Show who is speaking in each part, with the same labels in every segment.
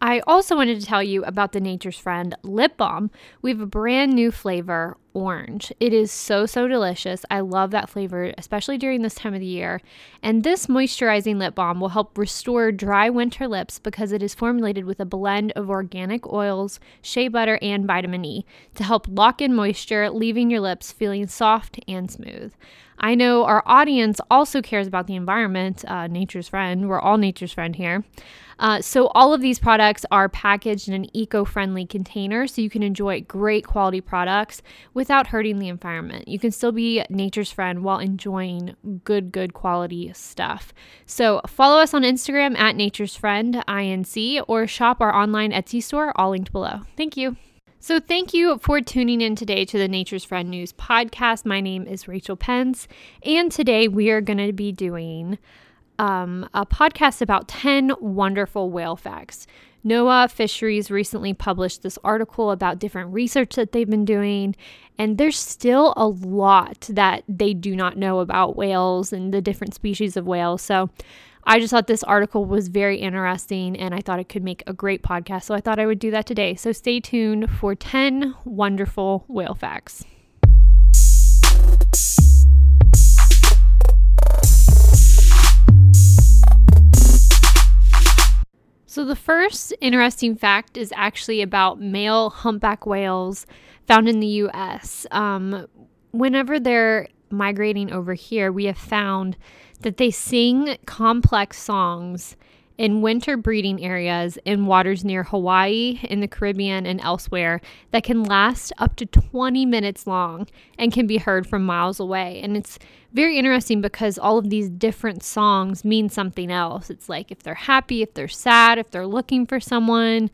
Speaker 1: I also wanted to tell you about the Nature's Friend lip balm. We have a brand new flavor, orange. It is so, so delicious. I love that flavor, especially during this time of the year. And this moisturizing lip balm will help restore dry winter lips because it is formulated with a blend of organic oils, shea butter, and vitamin E to help lock in moisture, leaving your lips feeling soft and smooth. I know our audience also cares about the environment, uh, nature's friend. We're all nature's friend here. Uh, so, all of these products are packaged in an eco friendly container so you can enjoy great quality products without hurting the environment. You can still be nature's friend while enjoying good, good quality stuff. So, follow us on Instagram at nature's friend, INC, or shop our online Etsy store, all linked below. Thank you. So, thank you for tuning in today to the Nature's Friend News podcast. My name is Rachel Pence, and today we are going to be doing um, a podcast about 10 wonderful whale facts. NOAA Fisheries recently published this article about different research that they've been doing, and there's still a lot that they do not know about whales and the different species of whales. So, I just thought this article was very interesting and I thought it could make a great podcast. So I thought I would do that today. So stay tuned for 10 wonderful whale facts. So, the first interesting fact is actually about male humpback whales found in the US. Um, whenever they're migrating over here, we have found that they sing complex songs in winter breeding areas in waters near Hawaii, in the Caribbean, and elsewhere that can last up to 20 minutes long and can be heard from miles away. And it's very interesting because all of these different songs mean something else. It's like if they're happy, if they're sad, if they're looking for someone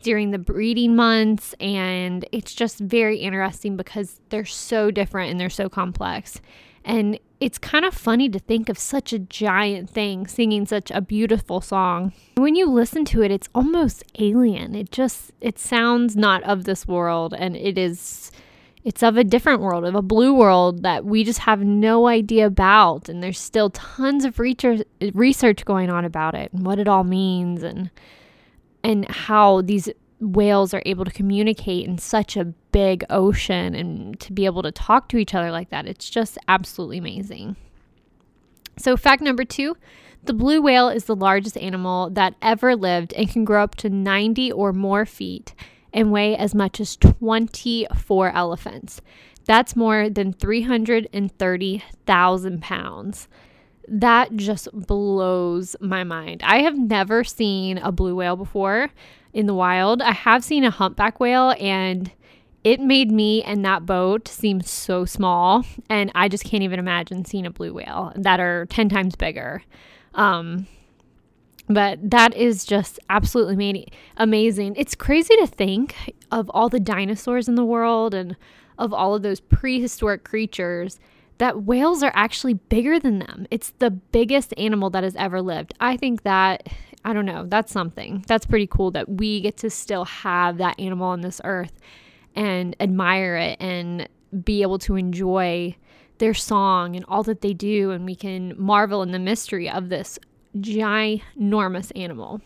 Speaker 1: during the breeding months. And it's just very interesting because they're so different and they're so complex. And it's kind of funny to think of such a giant thing singing such a beautiful song. When you listen to it, it's almost alien. It just it sounds not of this world and it is it's of a different world, of a blue world that we just have no idea about and there's still tons of research going on about it and what it all means and and how these whales are able to communicate in such a big ocean and to be able to talk to each other like that. It's just absolutely amazing. So, fact number two the blue whale is the largest animal that ever lived and can grow up to 90 or more feet and weigh as much as 24 elephants. That's more than 330,000 pounds. That just blows my mind. I have never seen a blue whale before in the wild. I have seen a humpback whale and it made me and that boat seem so small and I just can't even imagine seeing a blue whale that are 10 times bigger. Um but that is just absolutely amazing. It's crazy to think of all the dinosaurs in the world and of all of those prehistoric creatures that whales are actually bigger than them. It's the biggest animal that has ever lived. I think that I don't know, that's something. That's pretty cool that we get to still have that animal on this earth and admire it and be able to enjoy their song and all that they do. And we can marvel in the mystery of this ginormous animal.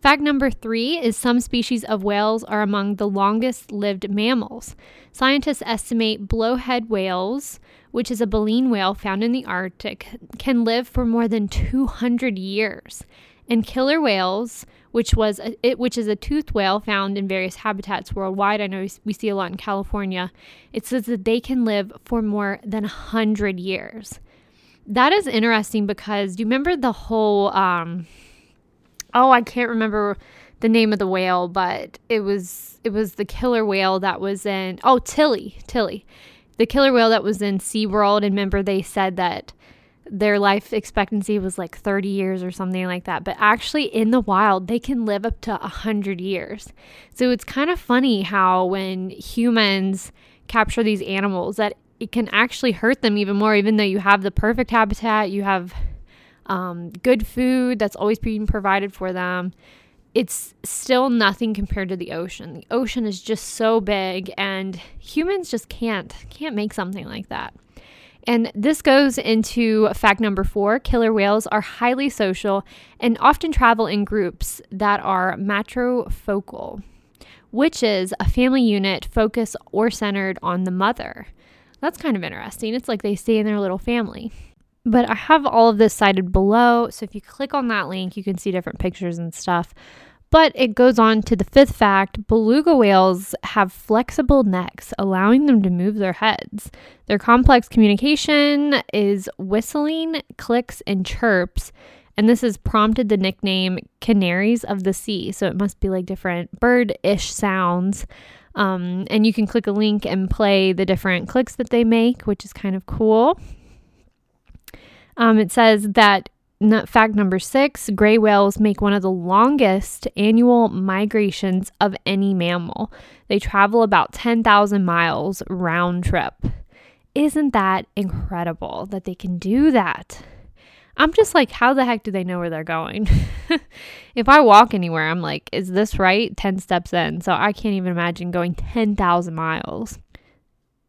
Speaker 1: Fact number three is some species of whales are among the longest lived mammals. Scientists estimate bowhead whales, which is a baleen whale found in the Arctic, can live for more than 200 years. And killer whales, which was a, it, which is a toothed whale found in various habitats worldwide. I know we see a lot in California. It says that they can live for more than 100 years. That is interesting because do you remember the whole um, oh, I can't remember the name of the whale, but it was it was the killer whale that was in oh Tilly Tilly, the killer whale that was in SeaWorld. And remember they said that their life expectancy was like 30 years or something like that. But actually, in the wild, they can live up to 100 years. So it's kind of funny how when humans capture these animals, that it can actually hurt them even more, even though you have the perfect habitat, you have um, good food that's always being provided for them. It's still nothing compared to the ocean. The ocean is just so big, and humans just can't can't make something like that. And this goes into fact number four killer whales are highly social and often travel in groups that are matrifocal, which is a family unit focused or centered on the mother. That's kind of interesting. It's like they stay in their little family. But I have all of this cited below. So if you click on that link, you can see different pictures and stuff. But it goes on to the fifth fact beluga whales have flexible necks, allowing them to move their heads. Their complex communication is whistling, clicks, and chirps. And this has prompted the nickname canaries of the sea. So it must be like different bird ish sounds. Um, and you can click a link and play the different clicks that they make, which is kind of cool. Um, it says that fact number six gray whales make one of the longest annual migrations of any mammal. They travel about 10,000 miles round trip. Isn't that incredible that they can do that? I'm just like, how the heck do they know where they're going? if I walk anywhere, I'm like, is this right? 10 steps in. So I can't even imagine going 10,000 miles.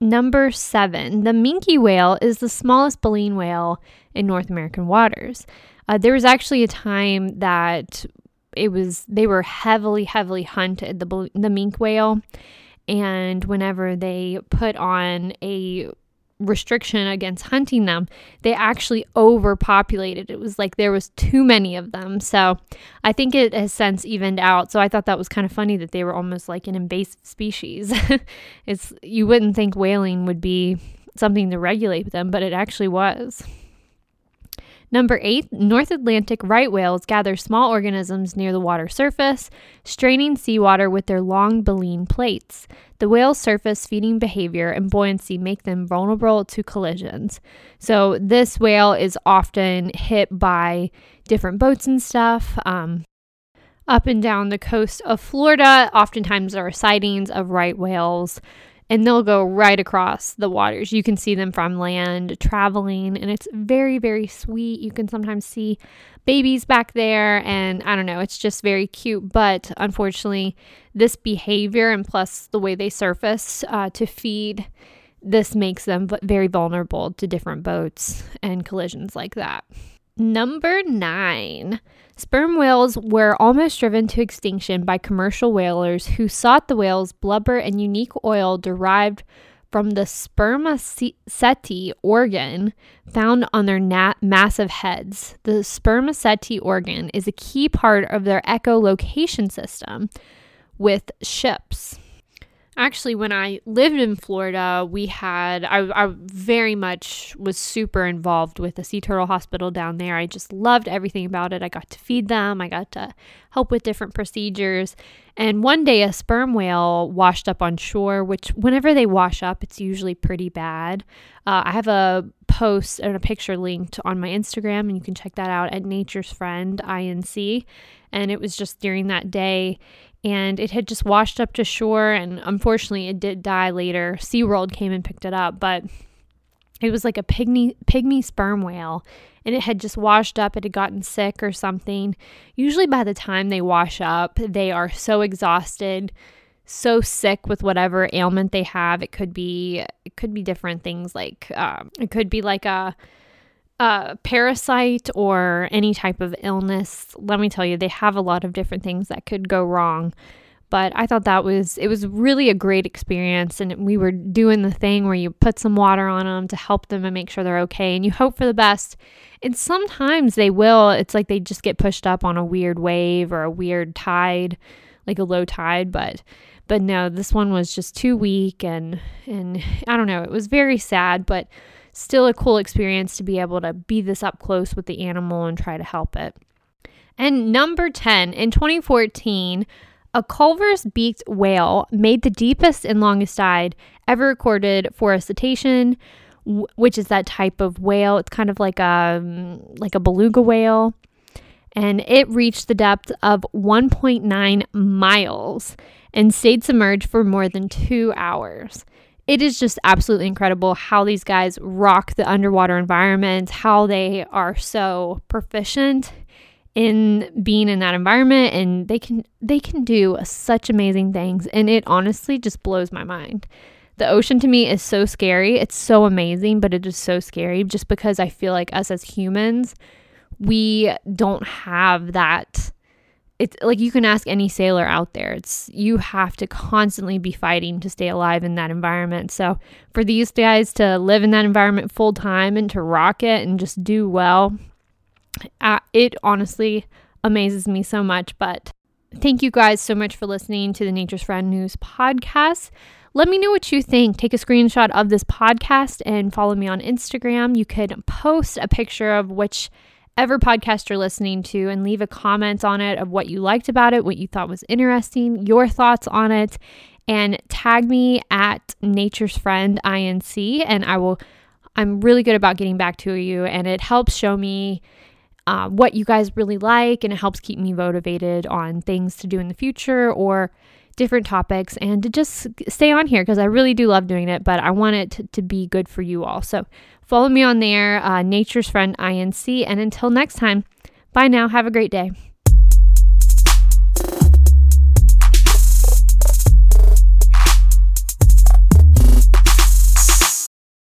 Speaker 1: Number seven, the minke whale is the smallest baleen whale in North American waters. Uh, there was actually a time that it was they were heavily, heavily hunted the the minke whale, and whenever they put on a restriction against hunting them, they actually overpopulated. It was like there was too many of them. So I think it has since evened out. So I thought that was kind of funny that they were almost like an invasive species. it's you wouldn't think whaling would be something to regulate them, but it actually was. Number eight, North Atlantic right whales gather small organisms near the water surface, straining seawater with their long baleen plates. The whale's surface feeding behavior and buoyancy make them vulnerable to collisions. So, this whale is often hit by different boats and stuff. Um, up and down the coast of Florida, oftentimes there are sightings of right whales and they'll go right across the waters. You can see them from land traveling, and it's very, very sweet. You can sometimes see babies back there, and I don't know, it's just very cute. But unfortunately, this behavior and plus the way they surface uh, to feed, this makes them very vulnerable to different boats and collisions like that. Number nine. Sperm whales were almost driven to extinction by commercial whalers who sought the whale's blubber and unique oil derived from the spermaceti organ found on their nat- massive heads. The spermaceti organ is a key part of their echolocation system with ships. Actually, when I lived in Florida, we had, I, I, very much was super involved with the sea turtle hospital down there. I just loved everything about it. I got to feed them, I got to help with different procedures. And one day, a sperm whale washed up on shore, which, whenever they wash up, it's usually pretty bad. Uh, I have a post and a picture linked on my Instagram, and you can check that out at Nature's Friend INC. And it was just during that day and it had just washed up to shore and unfortunately it did die later. Seaworld came and picked it up but it was like a pygmy pygmy sperm whale and it had just washed up. It had gotten sick or something. Usually by the time they wash up they are so exhausted so sick with whatever ailment they have. It could be it could be different things like um, it could be like a uh, parasite or any type of illness, let me tell you, they have a lot of different things that could go wrong. But I thought that was, it was really a great experience. And we were doing the thing where you put some water on them to help them and make sure they're okay. And you hope for the best. And sometimes they will, it's like they just get pushed up on a weird wave or a weird tide, like a low tide. But, but no, this one was just too weak. And, and I don't know, it was very sad. But, still a cool experience to be able to be this up close with the animal and try to help it. And number 10, in 2014, a Cuvier's beaked whale made the deepest and longest dive ever recorded for a cetacean, which is that type of whale. It's kind of like a um, like a beluga whale, and it reached the depth of 1.9 miles and stayed submerged for more than two hours it is just absolutely incredible how these guys rock the underwater environment, how they are so proficient in being in that environment and they can they can do such amazing things and it honestly just blows my mind. The ocean to me is so scary. It's so amazing, but it is so scary just because I feel like us as humans, we don't have that it's like you can ask any sailor out there. It's you have to constantly be fighting to stay alive in that environment. So for these guys to live in that environment full time and to rock it and just do well, uh, it honestly amazes me so much. But thank you guys so much for listening to the Nature's Friend News podcast. Let me know what you think. Take a screenshot of this podcast and follow me on Instagram. You could post a picture of which ever podcast you're listening to and leave a comment on it of what you liked about it, what you thought was interesting, your thoughts on it, and tag me at Nature's Friend INC. And I will, I'm really good about getting back to you, and it helps show me. Uh, what you guys really like, and it helps keep me motivated on things to do in the future or different topics and to just stay on here because I really do love doing it, but I want it to, be good for you all. So follow me on there, uh, Nature's Friend INC. And until next time, bye now. Have a great day.